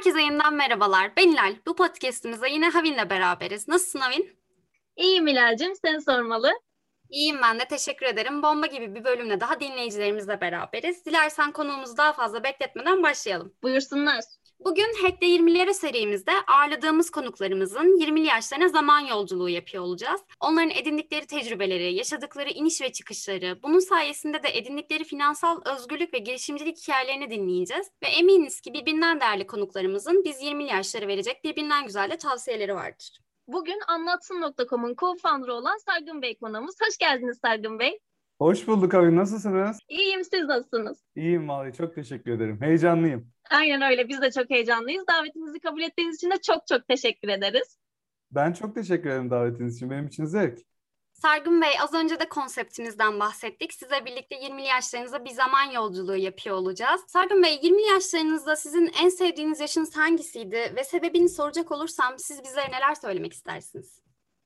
Herkese yeniden merhabalar. Ben Hilal. Bu podcastimizde yine Havin'le beraberiz. Nasılsın Havin? İyiyim Hilal'cim. Seni sormalı. İyiyim ben de. Teşekkür ederim. Bomba gibi bir bölümle daha dinleyicilerimizle beraberiz. Dilersen konuğumuzu daha fazla bekletmeden başlayalım. Buyursunlar. Bugün Hack'te 20'lere serimizde ağırladığımız konuklarımızın 20'li yaşlarına zaman yolculuğu yapıyor olacağız. Onların edindikleri tecrübeleri, yaşadıkları iniş ve çıkışları, bunun sayesinde de edindikleri finansal özgürlük ve girişimcilik hikayelerini dinleyeceğiz. Ve eminiz ki birbirinden değerli konuklarımızın biz 20'li yaşları verecek birbirinden güzel de tavsiyeleri vardır. Bugün Anlatsın.com'un co-founder'ı olan Sargın Bey konuğumuz. Hoş geldiniz Sargın Bey. Hoş bulduk abi. Nasılsınız? İyiyim. Siz nasılsınız? İyiyim vallahi. Çok teşekkür ederim. Heyecanlıyım. Aynen öyle. Biz de çok heyecanlıyız. Davetimizi kabul ettiğiniz için de çok çok teşekkür ederiz. Ben çok teşekkür ederim davetiniz için. Benim için zevk. Sargın Bey az önce de konseptimizden bahsettik. Size birlikte 20'li yaşlarınızda bir zaman yolculuğu yapıyor olacağız. Sargın Bey 20'li yaşlarınızda sizin en sevdiğiniz yaşınız hangisiydi ve sebebini soracak olursam siz bizlere neler söylemek istersiniz?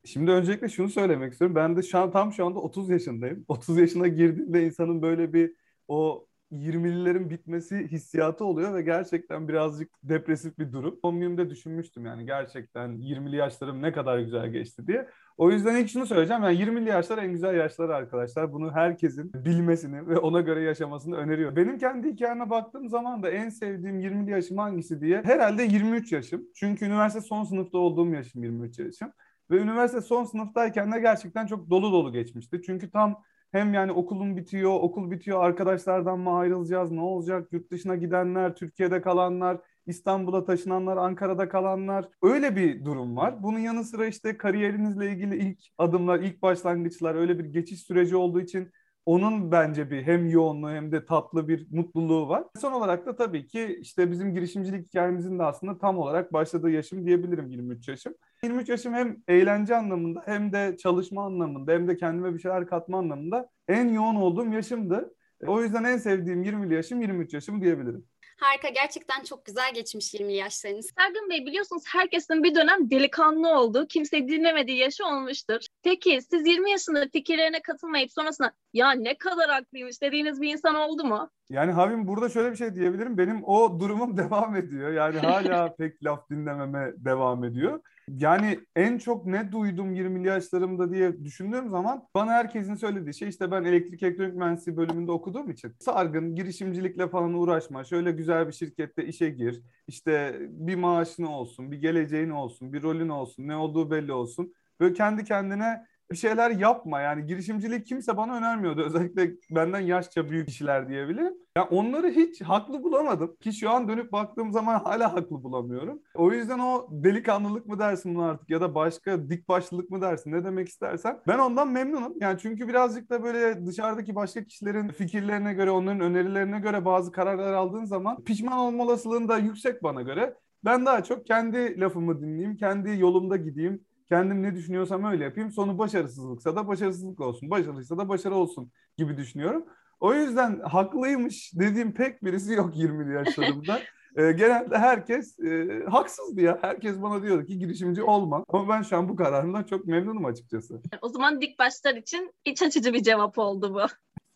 Şimdi öncelikle şunu söylemek istiyorum. Ben de şu an tam şu anda 30 yaşındayım. 30 yaşına girdiğinde insanın böyle bir o 20'lilerin bitmesi hissiyatı oluyor ve gerçekten birazcık depresif bir durum. Komünümde düşünmüştüm yani gerçekten 20'li yaşlarım ne kadar güzel geçti diye. O yüzden ilk şunu söyleyeceğim. Yani 20'li yaşlar en güzel yaşlar arkadaşlar. Bunu herkesin bilmesini ve ona göre yaşamasını öneriyor. Benim kendi hikayeme baktığım zaman da en sevdiğim 20'li yaşım hangisi diye herhalde 23 yaşım. Çünkü üniversite son sınıfta olduğum yaşım 23 yaşım. Ve üniversite son sınıftayken de gerçekten çok dolu dolu geçmişti. Çünkü tam hem yani okulum bitiyor, okul bitiyor, arkadaşlardan mı ayrılacağız, ne olacak, yurt dışına gidenler, Türkiye'de kalanlar, İstanbul'a taşınanlar, Ankara'da kalanlar öyle bir durum var. Bunun yanı sıra işte kariyerinizle ilgili ilk adımlar, ilk başlangıçlar öyle bir geçiş süreci olduğu için onun bence bir hem yoğunluğu hem de tatlı bir mutluluğu var. Son olarak da tabii ki işte bizim girişimcilik hikayemizin de aslında tam olarak başladığı yaşım diyebilirim 23 yaşım. 23 yaşım hem eğlence anlamında hem de çalışma anlamında hem de kendime bir şeyler katma anlamında en yoğun olduğum yaşımdı. O yüzden en sevdiğim 20'li yaşım 23 yaşım diyebilirim. Harika. Gerçekten çok güzel geçmiş 20'li yaşlarınız. Sergin Bey biliyorsunuz herkesin bir dönem delikanlı olduğu, kimse dinlemediği yaşı olmuştur. Peki siz 20 yaşında fikirlerine katılmayıp sonrasında ya ne kadar haklıymış dediğiniz bir insan oldu mu? Yani Havim burada şöyle bir şey diyebilirim. Benim o durumum devam ediyor. Yani hala pek laf dinlememe devam ediyor. Yani en çok ne duydum 20'li yaşlarımda diye düşündüğüm zaman bana herkesin söylediği şey işte ben elektrik elektronik mühendisliği bölümünde okuduğum için sargın girişimcilikle falan uğraşma. Şöyle güzel bir şirkette işe gir. İşte bir maaşın olsun, bir geleceğin olsun, bir rolün olsun, ne olduğu belli olsun. Böyle kendi kendine bir şeyler yapma. Yani girişimcilik kimse bana önermiyordu. Özellikle benden yaşça büyük kişiler diyebilirim. Yani onları hiç haklı bulamadım. Ki şu an dönüp baktığım zaman hala haklı bulamıyorum. O yüzden o delikanlılık mı dersin bunu artık ya da başka dik başlılık mı dersin ne demek istersen. Ben ondan memnunum. Yani çünkü birazcık da böyle dışarıdaki başka kişilerin fikirlerine göre, onların önerilerine göre bazı kararlar aldığın zaman pişman olma olasılığın da yüksek bana göre. Ben daha çok kendi lafımı dinleyeyim, kendi yolumda gideyim kendim ne düşünüyorsam öyle yapayım. Sonu başarısızlıksa da başarısızlık olsun. Başarılıysa da başarı olsun gibi düşünüyorum. O yüzden haklıymış dediğim pek birisi yok 20'li yaşlarımda. e, genelde herkes e, haksızdı ya. Herkes bana diyordu ki girişimci olma. Ama ben şu an bu kararımdan çok memnunum açıkçası. O zaman dik başlar için iç açıcı bir cevap oldu bu.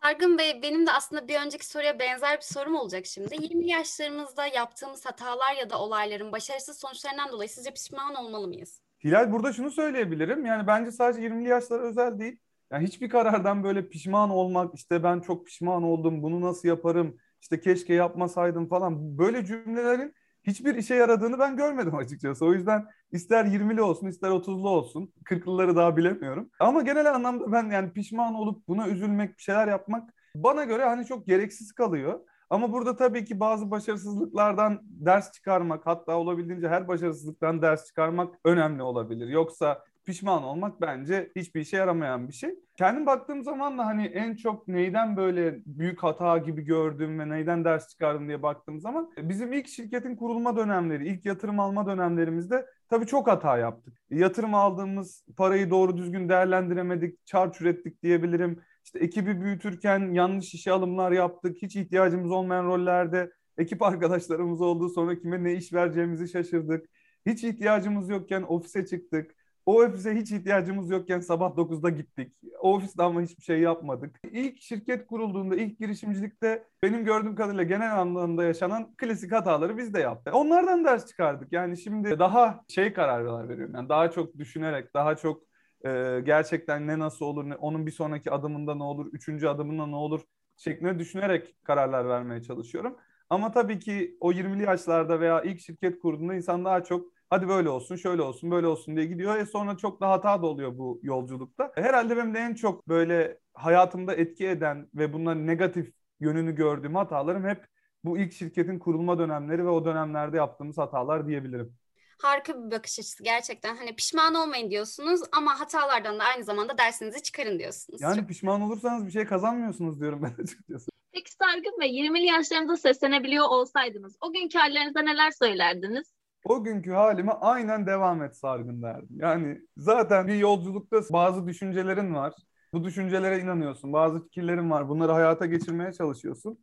Sargın Bey benim de aslında bir önceki soruya benzer bir sorum olacak şimdi. 20 yaşlarımızda yaptığımız hatalar ya da olayların başarısız sonuçlarından dolayı sizce pişman olmalı mıyız? Hilal burada şunu söyleyebilirim. Yani bence sadece 20'li yaşlara özel değil. Yani hiçbir karardan böyle pişman olmak, işte ben çok pişman oldum, bunu nasıl yaparım, işte keşke yapmasaydım falan. Böyle cümlelerin hiçbir işe yaradığını ben görmedim açıkçası. O yüzden ister 20'li olsun, ister 30'lu olsun. 40'lıları daha bilemiyorum. Ama genel anlamda ben yani pişman olup buna üzülmek, bir şeyler yapmak bana göre hani çok gereksiz kalıyor. Ama burada tabii ki bazı başarısızlıklardan ders çıkarmak hatta olabildiğince her başarısızlıktan ders çıkarmak önemli olabilir. Yoksa pişman olmak bence hiçbir işe yaramayan bir şey. Kendim baktığım zaman da hani en çok neyden böyle büyük hata gibi gördüm ve neyden ders çıkardım diye baktığım zaman bizim ilk şirketin kurulma dönemleri, ilk yatırım alma dönemlerimizde tabii çok hata yaptık. Yatırım aldığımız parayı doğru düzgün değerlendiremedik, çarç ürettik diyebilirim. İşte ekibi büyütürken yanlış işe alımlar yaptık. Hiç ihtiyacımız olmayan rollerde ekip arkadaşlarımız oldu. Sonra kime ne iş vereceğimizi şaşırdık. Hiç ihtiyacımız yokken ofise çıktık. O ofise hiç ihtiyacımız yokken sabah 9'da gittik. O ofiste ama hiçbir şey yapmadık. İlk şirket kurulduğunda, ilk girişimcilikte benim gördüğüm kadarıyla genel anlamda yaşanan klasik hataları biz de yaptık. Onlardan ders çıkardık. Yani şimdi daha şey kararlar veriyorum. Yani daha çok düşünerek, daha çok e, gerçekten ne nasıl olur, ne, onun bir sonraki adımında ne olur, üçüncü adımında ne olur şeklinde düşünerek kararlar vermeye çalışıyorum. Ama tabii ki o 20'li yaşlarda veya ilk şirket kurduğunda insan daha çok hadi böyle olsun, şöyle olsun, böyle olsun diye gidiyor. E sonra çok da hata da oluyor bu yolculukta. Herhalde benim de en çok böyle hayatımda etki eden ve bunların negatif yönünü gördüğüm hatalarım hep bu ilk şirketin kurulma dönemleri ve o dönemlerde yaptığımız hatalar diyebilirim. Harika bir bakış açısı gerçekten. Hani pişman olmayın diyorsunuz ama hatalardan da aynı zamanda dersinizi çıkarın diyorsunuz. Yani Çok... pişman olursanız bir şey kazanmıyorsunuz diyorum ben açıkçası. Peki Sargın Bey 20'li yaşlarınızda seslenebiliyor olsaydınız o günkü hallerinize neler söylerdiniz? O günkü halime aynen devam et Sargın derdim. Yani zaten bir yolculukta bazı düşüncelerin var. Bu düşüncelere inanıyorsun. Bazı fikirlerin var. Bunları hayata geçirmeye çalışıyorsun.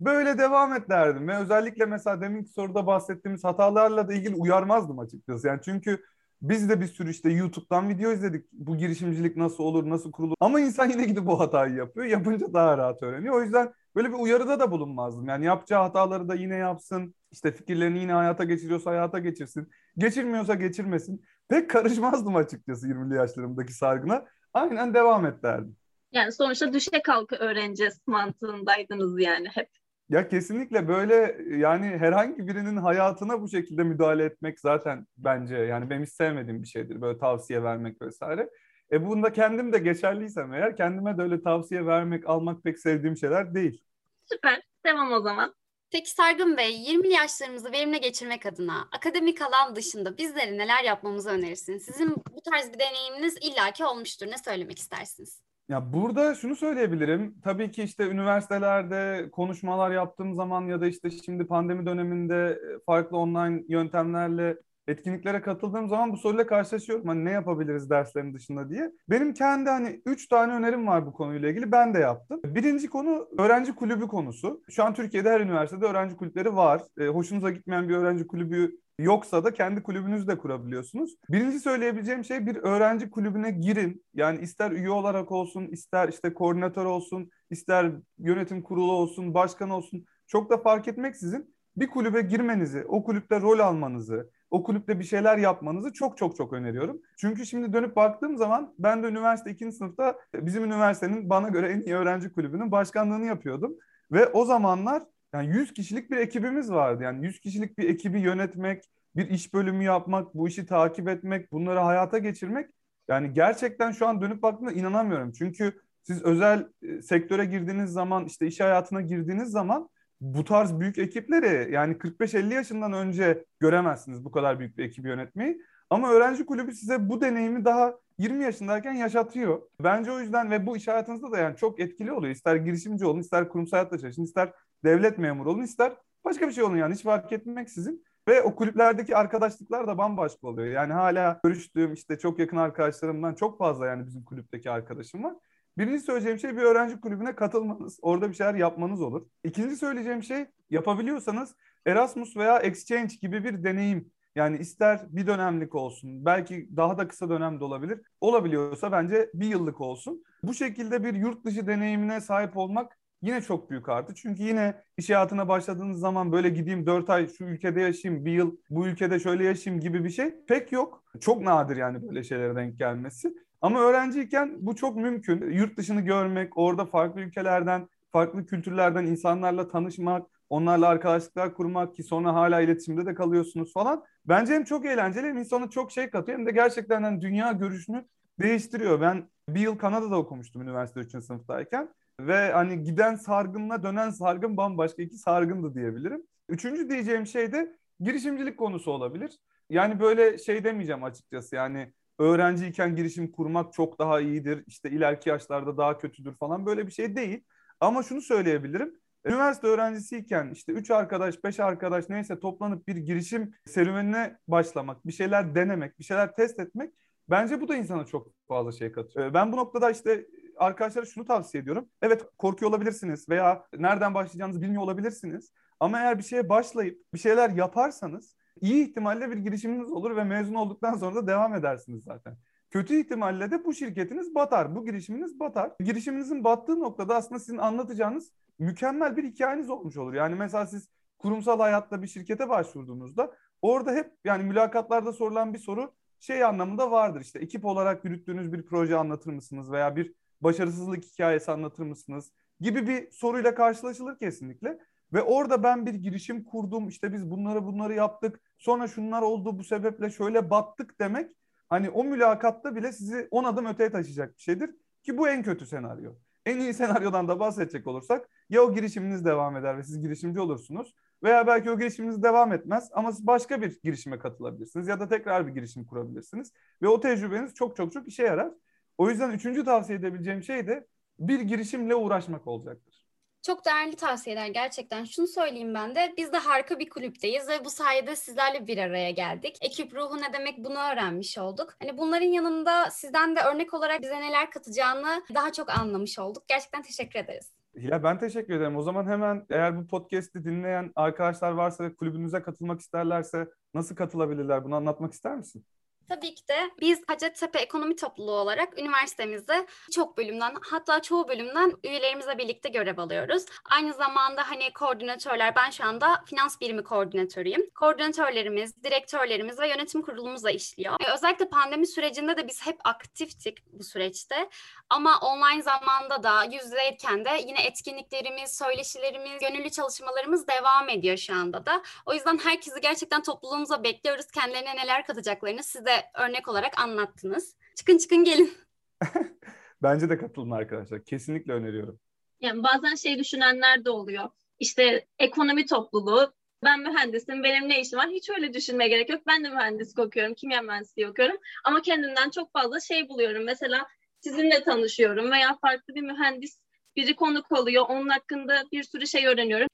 Böyle devam et derdim. Ve özellikle mesela deminki soruda bahsettiğimiz hatalarla da ilgili uyarmazdım açıkçası. Yani çünkü biz de bir sürü işte YouTube'dan video izledik. Bu girişimcilik nasıl olur, nasıl kurulur. Ama insan yine gidip bu hatayı yapıyor. Yapınca daha rahat öğreniyor. O yüzden böyle bir uyarıda da bulunmazdım. Yani yapacağı hataları da yine yapsın. İşte fikirlerini yine hayata geçiriyorsa hayata geçirsin. Geçirmiyorsa geçirmesin. Pek karışmazdım açıkçası 20'li yaşlarımdaki sargına. Aynen devam et derdim. Yani sonuçta düşe kalka öğreneceğiz mantığındaydınız yani hep. Ya kesinlikle böyle yani herhangi birinin hayatına bu şekilde müdahale etmek zaten bence yani benim hiç sevmediğim bir şeydir. Böyle tavsiye vermek vesaire. E bunda kendim de geçerliysem eğer kendime de öyle tavsiye vermek, almak pek sevdiğim şeyler değil. Süper. Devam o zaman. Peki Sargın Bey, 20'li yaşlarımızı verimli geçirmek adına akademik alan dışında bizlere neler yapmamızı önerirsiniz? Sizin bu tarz bir deneyiminiz illaki olmuştur. Ne söylemek istersiniz? Ya burada şunu söyleyebilirim. Tabii ki işte üniversitelerde konuşmalar yaptığım zaman ya da işte şimdi pandemi döneminde farklı online yöntemlerle etkinliklere katıldığım zaman bu soruyla karşılaşıyorum. Hani ne yapabiliriz derslerin dışında diye. Benim kendi hani üç tane önerim var bu konuyla ilgili. Ben de yaptım. Birinci konu öğrenci kulübü konusu. Şu an Türkiye'de her üniversitede öğrenci kulüpleri var. E, hoşunuza gitmeyen bir öğrenci kulübü yoksa da kendi kulübünüzü de kurabiliyorsunuz. Birinci söyleyebileceğim şey bir öğrenci kulübüne girin. Yani ister üye olarak olsun, ister işte koordinatör olsun, ister yönetim kurulu olsun, başkan olsun. Çok da fark etmeksizin bir kulübe girmenizi, o kulüpte rol almanızı, o kulüpte bir şeyler yapmanızı çok çok çok öneriyorum. Çünkü şimdi dönüp baktığım zaman ben de üniversite ikinci sınıfta bizim üniversitenin bana göre en iyi öğrenci kulübünün başkanlığını yapıyordum. Ve o zamanlar yani 100 kişilik bir ekibimiz vardı. Yani 100 kişilik bir ekibi yönetmek, bir iş bölümü yapmak, bu işi takip etmek, bunları hayata geçirmek yani gerçekten şu an dönüp baktığımda inanamıyorum. Çünkü siz özel e, sektöre girdiğiniz zaman, işte iş hayatına girdiğiniz zaman bu tarz büyük ekipleri yani 45-50 yaşından önce göremezsiniz bu kadar büyük bir ekibi yönetmeyi. Ama öğrenci kulübü size bu deneyimi daha 20 yaşındayken yaşatıyor. Bence o yüzden ve bu iş hayatınızda da yani çok etkili oluyor. İster girişimci olun, ister kurumsal hayatta çalışın, ister devlet memuru olun, ister başka bir şey olun yani hiç fark etmeksizin. Ve o kulüplerdeki arkadaşlıklar da bambaşka oluyor. Yani hala görüştüğüm işte çok yakın arkadaşlarımdan çok fazla yani bizim kulüpteki arkadaşım var. Birinci söyleyeceğim şey bir öğrenci kulübüne katılmanız. Orada bir şeyler yapmanız olur. İkinci söyleyeceğim şey yapabiliyorsanız Erasmus veya Exchange gibi bir deneyim. Yani ister bir dönemlik olsun, belki daha da kısa dönemde olabilir. Olabiliyorsa bence bir yıllık olsun. Bu şekilde bir yurt dışı deneyimine sahip olmak yine çok büyük artı. Çünkü yine iş hayatına başladığınız zaman böyle gideyim 4 ay şu ülkede yaşayayım, bir yıl bu ülkede şöyle yaşayayım gibi bir şey pek yok. Çok nadir yani böyle şeylere denk gelmesi. Ama öğrenciyken bu çok mümkün. Yurt dışını görmek, orada farklı ülkelerden, farklı kültürlerden insanlarla tanışmak, onlarla arkadaşlıklar kurmak ki sonra hala iletişimde de kalıyorsunuz falan. Bence hem çok eğlenceli hem insana çok şey katıyor hem de gerçekten hani dünya görüşünü değiştiriyor. Ben bir yıl Kanada'da okumuştum üniversite 3. sınıftayken. Ve hani giden sargınla dönen sargın bambaşka iki sargındı diyebilirim. Üçüncü diyeceğim şey de girişimcilik konusu olabilir. Yani böyle şey demeyeceğim açıkçası yani öğrenciyken girişim kurmak çok daha iyidir. İşte ileriki yaşlarda daha kötüdür falan böyle bir şey değil. Ama şunu söyleyebilirim. Üniversite öğrencisiyken işte 3 arkadaş, 5 arkadaş neyse toplanıp bir girişim serüvenine başlamak, bir şeyler denemek, bir şeyler test etmek bence bu da insana çok fazla şey katıyor. Ben bu noktada işte arkadaşlara şunu tavsiye ediyorum. Evet korkuyor olabilirsiniz veya nereden başlayacağınızı bilmiyor olabilirsiniz. Ama eğer bir şeye başlayıp bir şeyler yaparsanız iyi ihtimalle bir girişiminiz olur ve mezun olduktan sonra da devam edersiniz zaten. Kötü ihtimalle de bu şirketiniz batar, bu girişiminiz batar. Girişiminizin battığı noktada aslında sizin anlatacağınız mükemmel bir hikayeniz olmuş olur. Yani mesela siz kurumsal hayatta bir şirkete başvurduğunuzda orada hep yani mülakatlarda sorulan bir soru şey anlamında vardır. İşte ekip olarak yürüttüğünüz bir proje anlatır mısınız veya bir başarısızlık hikayesi anlatır mısınız gibi bir soruyla karşılaşılır kesinlikle. Ve orada ben bir girişim kurdum işte biz bunları bunları yaptık sonra şunlar oldu bu sebeple şöyle battık demek hani o mülakatta bile sizi on adım öteye taşıyacak bir şeydir ki bu en kötü senaryo. En iyi senaryodan da bahsedecek olursak ya o girişiminiz devam eder ve siz girişimci olursunuz veya belki o girişiminiz devam etmez ama siz başka bir girişime katılabilirsiniz ya da tekrar bir girişim kurabilirsiniz ve o tecrübeniz çok çok çok işe yarar. O yüzden üçüncü tavsiye edebileceğim şey de bir girişimle uğraşmak olacaktır. Çok değerli tavsiyeler gerçekten. Şunu söyleyeyim ben de biz de harika bir kulüpteyiz ve bu sayede sizlerle bir araya geldik. Ekip ruhu ne demek bunu öğrenmiş olduk. Hani bunların yanında sizden de örnek olarak bize neler katacağını daha çok anlamış olduk. Gerçekten teşekkür ederiz. Hilal ben teşekkür ederim. O zaman hemen eğer bu podcast'i dinleyen arkadaşlar varsa ve kulübünüze katılmak isterlerse nasıl katılabilirler? Bunu anlatmak ister misin? Tabii ki de biz Hacettepe Ekonomi Topluluğu olarak üniversitemizde çok bölümden hatta çoğu bölümden üyelerimizle birlikte görev alıyoruz. Aynı zamanda hani koordinatörler ben şu anda finans birimi koordinatörüyüm. Koordinatörlerimiz, direktörlerimiz ve yönetim kurulumuzla işliyor. Ve özellikle pandemi sürecinde de biz hep aktiftik bu süreçte. Ama online zamanda da yüzdeyken de yine etkinliklerimiz, söyleşilerimiz, gönüllü çalışmalarımız devam ediyor şu anda da. O yüzden herkesi gerçekten topluluğumuza bekliyoruz. Kendilerine neler katacaklarını siz de örnek olarak anlattınız. Çıkın çıkın gelin. Bence de katılın arkadaşlar. Kesinlikle öneriyorum. Yani bazen şey düşünenler de oluyor. İşte ekonomi topluluğu, ben mühendisim, benim ne işim var? Hiç öyle düşünmeye gerek yok. Ben de mühendislik okuyorum, kimya mühendisliği okuyorum. Ama kendimden çok fazla şey buluyorum. Mesela sizinle tanışıyorum veya farklı bir mühendis biri konuk oluyor. Onun hakkında bir sürü şey öğreniyorum.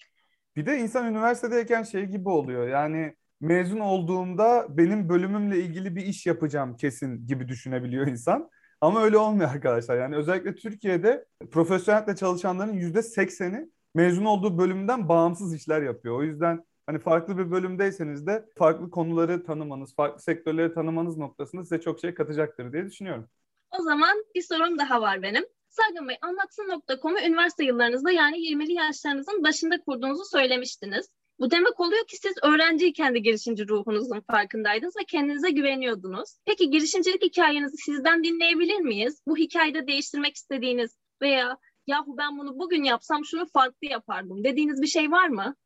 Bir de insan üniversitedeyken şey gibi oluyor. Yani mezun olduğumda benim bölümümle ilgili bir iş yapacağım kesin gibi düşünebiliyor insan. Ama öyle olmuyor arkadaşlar. Yani özellikle Türkiye'de profesyonelle çalışanların yüzde sekseni mezun olduğu bölümden bağımsız işler yapıyor. O yüzden hani farklı bir bölümdeyseniz de farklı konuları tanımanız, farklı sektörleri tanımanız noktasında size çok şey katacaktır diye düşünüyorum. O zaman bir sorum daha var benim. Sergen Bey anlatsın.com'u üniversite yıllarınızda yani 20'li yaşlarınızın başında kurduğunuzu söylemiştiniz. Bu demek oluyor ki siz öğrenciyken de girişimci ruhunuzun farkındaydınız ve kendinize güveniyordunuz. Peki girişimcilik hikayenizi sizden dinleyebilir miyiz? Bu hikayede değiştirmek istediğiniz veya yahu ben bunu bugün yapsam şunu farklı yapardım dediğiniz bir şey var mı?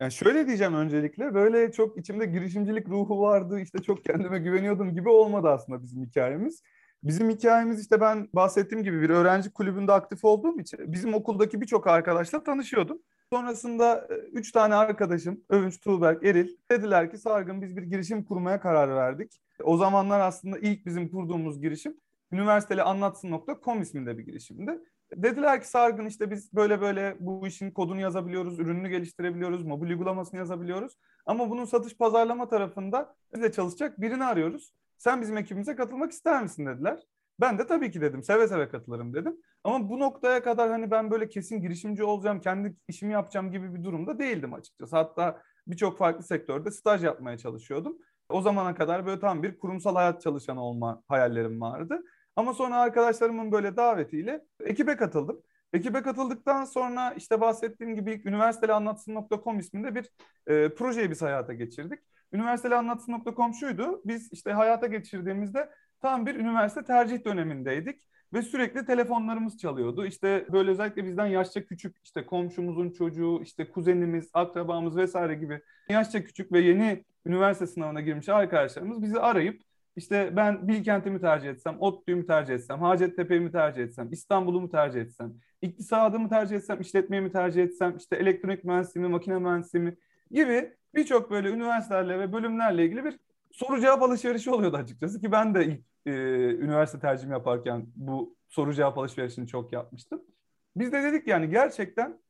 Yani şöyle diyeceğim öncelikle böyle çok içimde girişimcilik ruhu vardı işte çok kendime güveniyordum gibi olmadı aslında bizim hikayemiz. Bizim hikayemiz işte ben bahsettiğim gibi bir öğrenci kulübünde aktif olduğum için bizim okuldaki birçok arkadaşla tanışıyordum. Sonrasında e, üç tane arkadaşım Övünç, Tuğberk, Eril dediler ki Sargın biz bir girişim kurmaya karar verdik. O zamanlar aslında ilk bizim kurduğumuz girişim üniversiteli anlatsın.com isminde bir girişimdi. Dediler ki Sargın işte biz böyle böyle bu işin kodunu yazabiliyoruz, ürününü geliştirebiliyoruz, mobil uygulamasını yazabiliyoruz. Ama bunun satış pazarlama tarafında bize çalışacak birini arıyoruz. Sen bizim ekibimize katılmak ister misin dediler. Ben de tabii ki dedim. Seve seve katılırım dedim. Ama bu noktaya kadar hani ben böyle kesin girişimci olacağım, kendi işimi yapacağım gibi bir durumda değildim açıkçası. Hatta birçok farklı sektörde staj yapmaya çalışıyordum. O zamana kadar böyle tam bir kurumsal hayat çalışanı olma hayallerim vardı. Ama sonra arkadaşlarımın böyle davetiyle ekibe katıldım. Ekibe katıldıktan sonra işte bahsettiğim gibi ilk üniversitelianlatsın.com isminde bir e, projeyi biz hayata geçirdik. Üniversitelianlatsın.com şuydu. Biz işte hayata geçirdiğimizde tam bir üniversite tercih dönemindeydik ve sürekli telefonlarımız çalıyordu. İşte böyle özellikle bizden yaşça küçük işte komşumuzun çocuğu, işte kuzenimiz, akrabamız vesaire gibi yaşça küçük ve yeni üniversite sınavına girmiş arkadaşlarımız bizi arayıp işte ben Bilkent'i mi tercih etsem, ODTÜ'yü mü tercih etsem, Hacettepe'yi mi tercih etsem, İstanbul'u mu tercih etsem, iktisadı mı tercih etsem, işletmeyi mi tercih etsem, işte elektronik mühendisliği mi, makine mühendisliği mi gibi birçok böyle üniversitelerle ve bölümlerle ilgili bir soru cevap alışverişi oluyordu açıkçası ki ben de ilk e, üniversite tercihimi yaparken bu soru cevap alışverişini çok yapmıştım. Biz de dedik yani gerçekten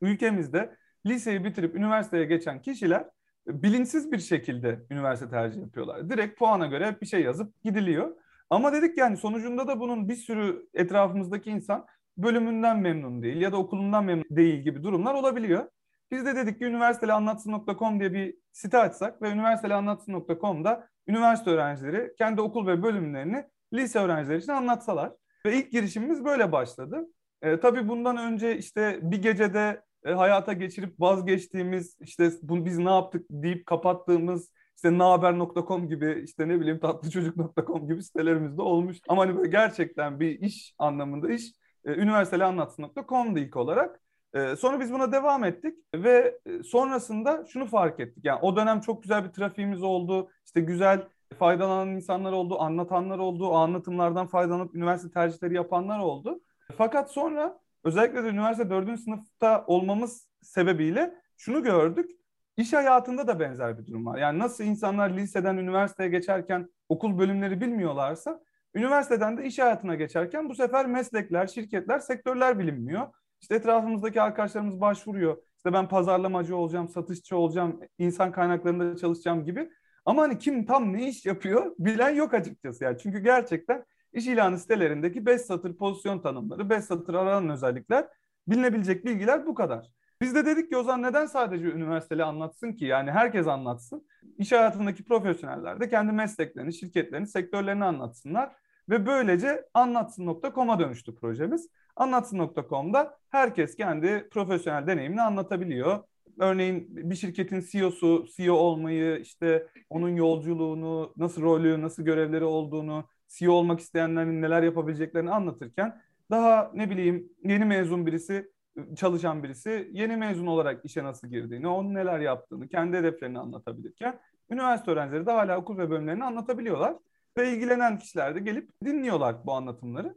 ülkemizde liseyi bitirip üniversiteye geçen kişiler bilinçsiz bir şekilde üniversite tercih yapıyorlar. Direkt puana göre bir şey yazıp gidiliyor. Ama dedik yani sonucunda da bunun bir sürü etrafımızdaki insan bölümünden memnun değil ya da okulundan memnun değil gibi durumlar olabiliyor. Biz de dedik ki üniversitelianlatsın.com diye bir site açsak ve üniversitelianlatsın.com'da üniversite öğrencileri kendi okul ve bölümlerini lise öğrencileri için anlatsalar. Ve ilk girişimimiz böyle başladı. E, tabii bundan önce işte bir gecede e, hayata geçirip vazgeçtiğimiz işte bu, biz ne yaptık deyip kapattığımız işte nahaber.com gibi işte ne bileyim tatlıçocuk.com gibi sitelerimiz de olmuş. Ama hani böyle gerçekten bir iş anlamında iş e, üniversitelianlatsın.com'du ilk olarak. E, sonra biz buna devam ettik ve e, sonrasında şunu fark ettik. Yani o dönem çok güzel bir trafiğimiz oldu. İşte güzel faydalanan insanlar oldu, anlatanlar oldu, o anlatımlardan faydalanıp üniversite tercihleri yapanlar oldu. Fakat sonra özellikle de üniversite dördüncü sınıfta olmamız sebebiyle şunu gördük. İş hayatında da benzer bir durum var. Yani nasıl insanlar liseden üniversiteye geçerken okul bölümleri bilmiyorlarsa, üniversiteden de iş hayatına geçerken bu sefer meslekler, şirketler, sektörler bilinmiyor. İşte etrafımızdaki arkadaşlarımız başvuruyor. İşte ben pazarlamacı olacağım, satışçı olacağım, insan kaynaklarında çalışacağım gibi. Ama hani kim tam ne iş yapıyor bilen yok açıkçası yani. Çünkü gerçekten iş ilanı sitelerindeki 5 satır pozisyon tanımları, 5 satır aranan özellikler, bilinebilecek bilgiler bu kadar. Biz de dedik ki o zaman neden sadece üniversiteli anlatsın ki? Yani herkes anlatsın. İş hayatındaki profesyoneller de kendi mesleklerini, şirketlerini, sektörlerini anlatsınlar. Ve böylece anlatsın.com'a dönüştü projemiz. Anlatsın.com'da herkes kendi profesyonel deneyimini anlatabiliyor. Örneğin bir şirketin CEO'su, CEO olmayı, işte onun yolculuğunu, nasıl rolü, nasıl görevleri olduğunu, CEO olmak isteyenlerin neler yapabileceklerini anlatırken daha ne bileyim yeni mezun birisi, çalışan birisi yeni mezun olarak işe nasıl girdiğini, onun neler yaptığını, kendi hedeflerini anlatabilirken üniversite öğrencileri de hala okul ve bölümlerini anlatabiliyorlar. Ve ilgilenen kişiler de gelip dinliyorlar bu anlatımları.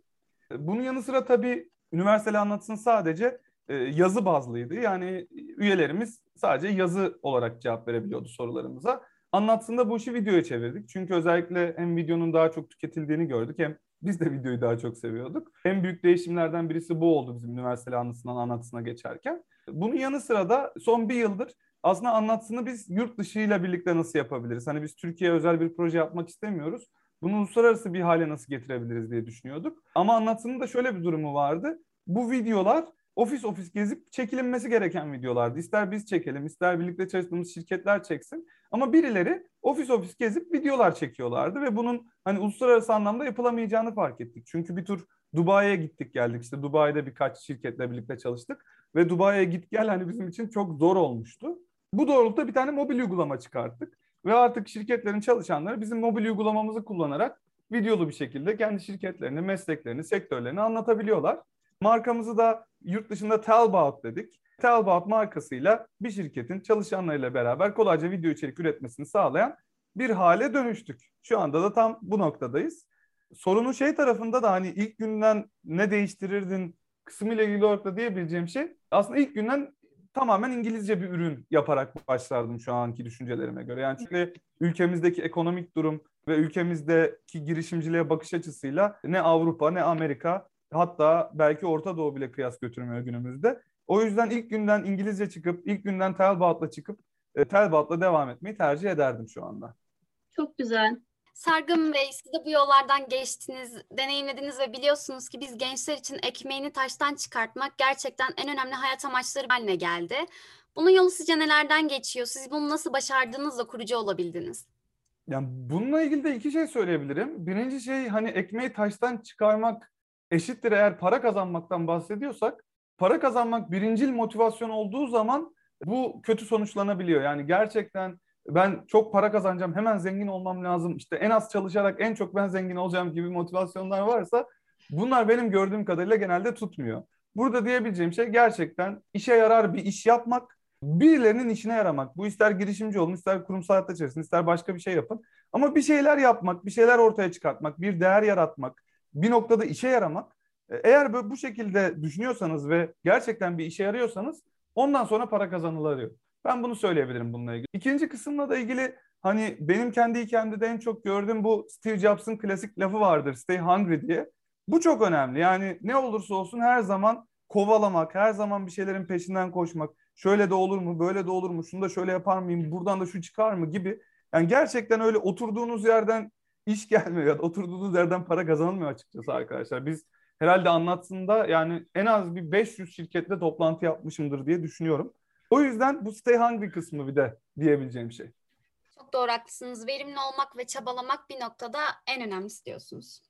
Bunun yanı sıra tabii üniversiteli anlatısın sadece e, yazı bazlıydı. Yani üyelerimiz sadece yazı olarak cevap verebiliyordu sorularımıza. Anlatsında bu işi videoya çevirdik. Çünkü özellikle hem videonun daha çok tüketildiğini gördük hem biz de videoyu daha çok seviyorduk. En büyük değişimlerden birisi bu oldu bizim üniversiteli anlatısından anlatısına geçerken. Bunun yanı sıra da son bir yıldır aslında anlatısını biz yurt dışıyla birlikte nasıl yapabiliriz? Hani biz Türkiye özel bir proje yapmak istemiyoruz. Bunu uluslararası bir hale nasıl getirebiliriz diye düşünüyorduk. Ama anlatının da şöyle bir durumu vardı. Bu videolar ofis ofis gezip çekilinmesi gereken videolardı. İster biz çekelim, ister birlikte çalıştığımız şirketler çeksin. Ama birileri ofis ofis gezip videolar çekiyorlardı ve bunun hani uluslararası anlamda yapılamayacağını fark ettik. Çünkü bir tur Dubai'ye gittik geldik. İşte Dubai'de birkaç şirketle birlikte çalıştık ve Dubai'ye git gel hani bizim için çok zor olmuştu. Bu doğrultuda bir tane mobil uygulama çıkarttık ve artık şirketlerin çalışanları bizim mobil uygulamamızı kullanarak videolu bir şekilde kendi şirketlerini, mesleklerini, sektörlerini anlatabiliyorlar. Markamızı da yurt dışında Talbot dedik. Talbot markasıyla bir şirketin çalışanlarıyla beraber kolayca video içerik üretmesini sağlayan bir hale dönüştük. Şu anda da tam bu noktadayız. Sorunun şey tarafında da hani ilk günden ne değiştirirdin kısmıyla ilgili olarak da diyebileceğim şey aslında ilk günden tamamen İngilizce bir ürün yaparak başlardım şu anki düşüncelerime göre. Yani çünkü ülkemizdeki ekonomik durum ve ülkemizdeki girişimciliğe bakış açısıyla ne Avrupa ne Amerika hatta belki Orta Doğu bile kıyas götürmüyor günümüzde. O yüzden ilk günden İngilizce çıkıp, ilk günden Talbot'la çıkıp e, Talbot'la devam etmeyi tercih ederdim şu anda. Çok güzel. Sargın Bey, siz de bu yollardan geçtiniz, deneyimlediniz ve biliyorsunuz ki biz gençler için ekmeğini taştan çıkartmak gerçekten en önemli hayat amaçları haline geldi. Bunun yolu sizce nelerden geçiyor? Siz bunu nasıl başardığınızla kurucu olabildiniz? Yani bununla ilgili de iki şey söyleyebilirim. Birinci şey hani ekmeği taştan çıkarmak eşittir eğer para kazanmaktan bahsediyorsak para kazanmak birincil motivasyon olduğu zaman bu kötü sonuçlanabiliyor. Yani gerçekten ben çok para kazanacağım, hemen zengin olmam lazım. İşte en az çalışarak en çok ben zengin olacağım gibi motivasyonlar varsa bunlar benim gördüğüm kadarıyla genelde tutmuyor. Burada diyebileceğim şey gerçekten işe yarar bir iş yapmak, birilerinin işine yaramak. Bu ister girişimci olun, ister kurumsal hayatta çalışın, ister başka bir şey yapın. Ama bir şeyler yapmak, bir şeyler ortaya çıkartmak, bir değer yaratmak, bir noktada işe yaramak. E, eğer bu şekilde düşünüyorsanız ve gerçekten bir işe yarıyorsanız ondan sonra para kazanılıyor. Ben bunu söyleyebilirim bununla ilgili. İkinci kısımla da ilgili hani benim kendi hikayemde de en çok gördüğüm bu Steve Jobs'ın klasik lafı vardır Stay Hungry diye. Bu çok önemli. Yani ne olursa olsun her zaman kovalamak, her zaman bir şeylerin peşinden koşmak. Şöyle de olur mu, böyle de olur mu, şunu da şöyle yapar mıyım, buradan da şu çıkar mı gibi. Yani gerçekten öyle oturduğunuz yerden iş gelmiyor ya da oturduğunuz yerden para kazanılmıyor açıkçası arkadaşlar. Biz herhalde anlatsında yani en az bir 500 şirketle toplantı yapmışımdır diye düşünüyorum. O yüzden bu stay hungry kısmı bir de diyebileceğim şey. Çok doğru haklısınız. Verimli olmak ve çabalamak bir noktada en önemlisi diyorsunuz.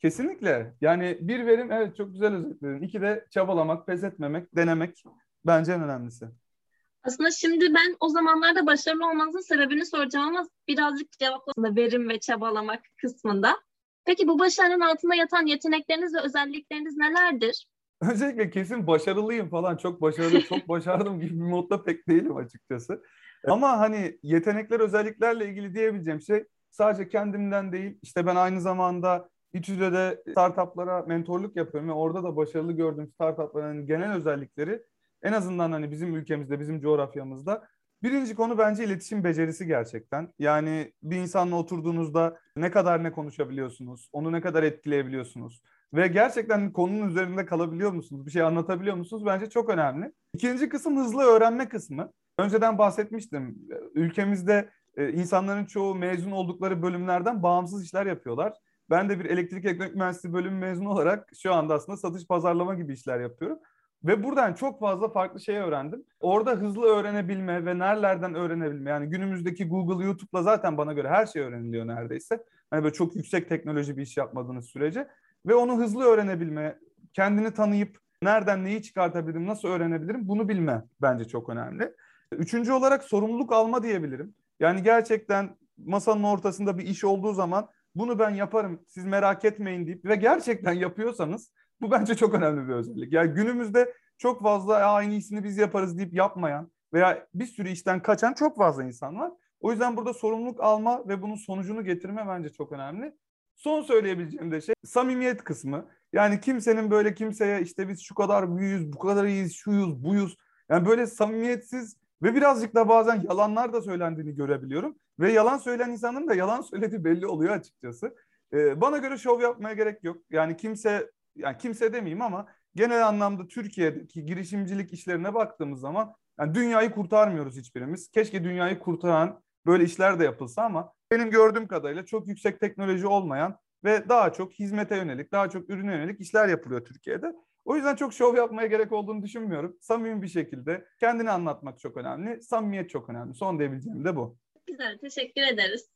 Kesinlikle. Yani bir verim evet çok güzel özetledin. İki de çabalamak, pes etmemek, denemek bence en önemlisi. Aslında şimdi ben o zamanlarda başarılı olmanızın sebebini soracağım ama birazcık cevaplasında verim ve çabalamak kısmında. Peki bu başarının altında yatan yetenekleriniz ve özellikleriniz nelerdir? Öncelikle kesin başarılıyım falan çok başarılı çok başardım gibi bir modda pek değilim açıkçası. Ama hani yetenekler özelliklerle ilgili diyebileceğim şey sadece kendimden değil işte ben aynı zamanda İTÜ'de startuplara mentorluk yapıyorum ve orada da başarılı gördüğüm startupların genel özellikleri en azından hani bizim ülkemizde, bizim coğrafyamızda birinci konu bence iletişim becerisi gerçekten. Yani bir insanla oturduğunuzda ne kadar ne konuşabiliyorsunuz, onu ne kadar etkileyebiliyorsunuz ve gerçekten konunun üzerinde kalabiliyor musunuz, bir şey anlatabiliyor musunuz bence çok önemli. İkinci kısım hızlı öğrenme kısmı. Önceden bahsetmiştim. Ülkemizde e, insanların çoğu mezun oldukları bölümlerden bağımsız işler yapıyorlar. Ben de bir elektrik elektronik mühendisliği bölümü mezunu olarak şu anda aslında satış pazarlama gibi işler yapıyorum. Ve buradan çok fazla farklı şey öğrendim. Orada hızlı öğrenebilme ve nerelerden öğrenebilme. Yani günümüzdeki Google, YouTube'la zaten bana göre her şey öğreniliyor neredeyse. Hani böyle çok yüksek teknoloji bir iş yapmadığınız sürece. Ve onu hızlı öğrenebilme, kendini tanıyıp nereden neyi çıkartabilirim, nasıl öğrenebilirim bunu bilme bence çok önemli. Üçüncü olarak sorumluluk alma diyebilirim. Yani gerçekten masanın ortasında bir iş olduğu zaman bunu ben yaparım siz merak etmeyin deyip ve gerçekten yapıyorsanız bu bence çok önemli bir özellik. Yani günümüzde çok fazla aynı iyisini biz yaparız deyip yapmayan veya bir sürü işten kaçan çok fazla insan var. O yüzden burada sorumluluk alma ve bunun sonucunu getirme bence çok önemli. Son söyleyebileceğim de şey samimiyet kısmı. Yani kimsenin böyle kimseye işte biz şu kadar büyüyüz, bu kadar iyiyiz, şuyuz, buyuz. Yani böyle samimiyetsiz ve birazcık da bazen yalanlar da söylendiğini görebiliyorum. Ve yalan söyleyen insanın da yalan söylediği belli oluyor açıkçası. Ee, bana göre şov yapmaya gerek yok. Yani kimse, yani kimse demeyeyim ama genel anlamda Türkiye'deki girişimcilik işlerine baktığımız zaman yani dünyayı kurtarmıyoruz hiçbirimiz. Keşke dünyayı kurtaran böyle işler de yapılsa ama benim gördüğüm kadarıyla çok yüksek teknoloji olmayan ve daha çok hizmete yönelik, daha çok ürüne yönelik işler yapılıyor Türkiye'de. O yüzden çok şov yapmaya gerek olduğunu düşünmüyorum. Samimi bir şekilde kendini anlatmak çok önemli. Samimiyet çok önemli. Son diyebileceğim de bu. Güzel, teşekkür ederiz.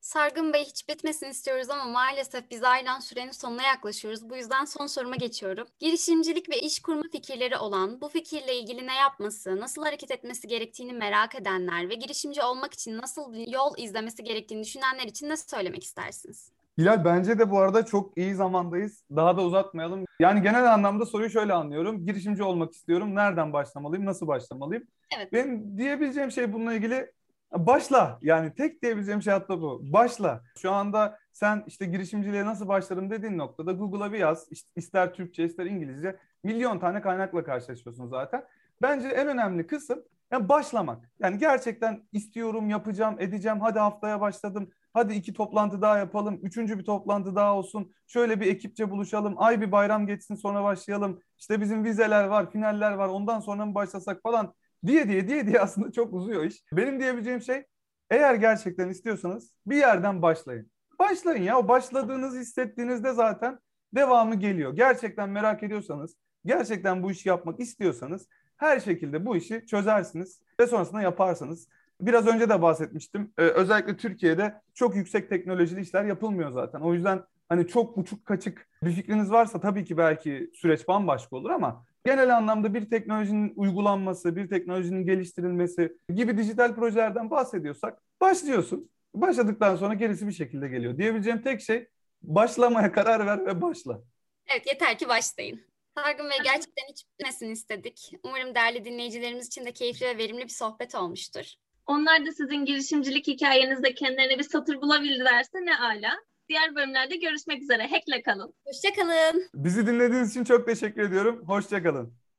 Sargın Bey hiç bitmesin istiyoruz ama maalesef biz aynen sürenin sonuna yaklaşıyoruz. Bu yüzden son soruma geçiyorum. Girişimcilik ve iş kurma fikirleri olan, bu fikirle ilgili ne yapması, nasıl hareket etmesi gerektiğini merak edenler ve girişimci olmak için nasıl bir yol izlemesi gerektiğini düşünenler için ne söylemek istersiniz? Hilal bence de bu arada çok iyi zamandayız. Daha da uzatmayalım. Yani genel anlamda soruyu şöyle anlıyorum. Girişimci olmak istiyorum. Nereden başlamalıyım? Nasıl başlamalıyım? Evet. Benim diyebileceğim şey bununla ilgili başla. Yani tek diyebileceğim şey hatta bu. Başla. Şu anda sen işte girişimciliğe nasıl başlarım dediğin noktada Google'a bir yaz. İster Türkçe ister İngilizce milyon tane kaynakla karşılaşıyorsun zaten. Bence en önemli kısım yani başlamak. Yani gerçekten istiyorum, yapacağım, edeceğim. Hadi haftaya başladım. Hadi iki toplantı daha yapalım. Üçüncü bir toplantı daha olsun. Şöyle bir ekipçe buluşalım. Ay bir bayram geçsin sonra başlayalım. İşte bizim vizeler var, finaller var. Ondan sonra mı başlasak falan diye diye diye diye aslında çok uzuyor iş. Benim diyebileceğim şey eğer gerçekten istiyorsanız bir yerden başlayın. Başlayın ya. O başladığınızı hissettiğinizde zaten devamı geliyor. Gerçekten merak ediyorsanız, gerçekten bu işi yapmak istiyorsanız her şekilde bu işi çözersiniz ve sonrasında yaparsınız. Biraz önce de bahsetmiştim. Ee, özellikle Türkiye'de çok yüksek teknolojili işler yapılmıyor zaten. O yüzden hani çok buçuk kaçık bir fikriniz varsa tabii ki belki süreç bambaşka olur ama genel anlamda bir teknolojinin uygulanması, bir teknolojinin geliştirilmesi gibi dijital projelerden bahsediyorsak başlıyorsun. Başladıktan sonra gerisi bir şekilde geliyor. Diyebileceğim tek şey başlamaya karar ver ve başla. Evet yeter ki başlayın. Sargın Bey gerçekten hiç bitmesin istedik. Umarım değerli dinleyicilerimiz için de keyifli ve verimli bir sohbet olmuştur. Onlar da sizin girişimcilik hikayenizde kendilerine bir satır bulabildilerse ne ala. Diğer bölümlerde görüşmek üzere. Hack'le kalın. Hoşçakalın. Bizi dinlediğiniz için çok teşekkür ediyorum. Hoşçakalın.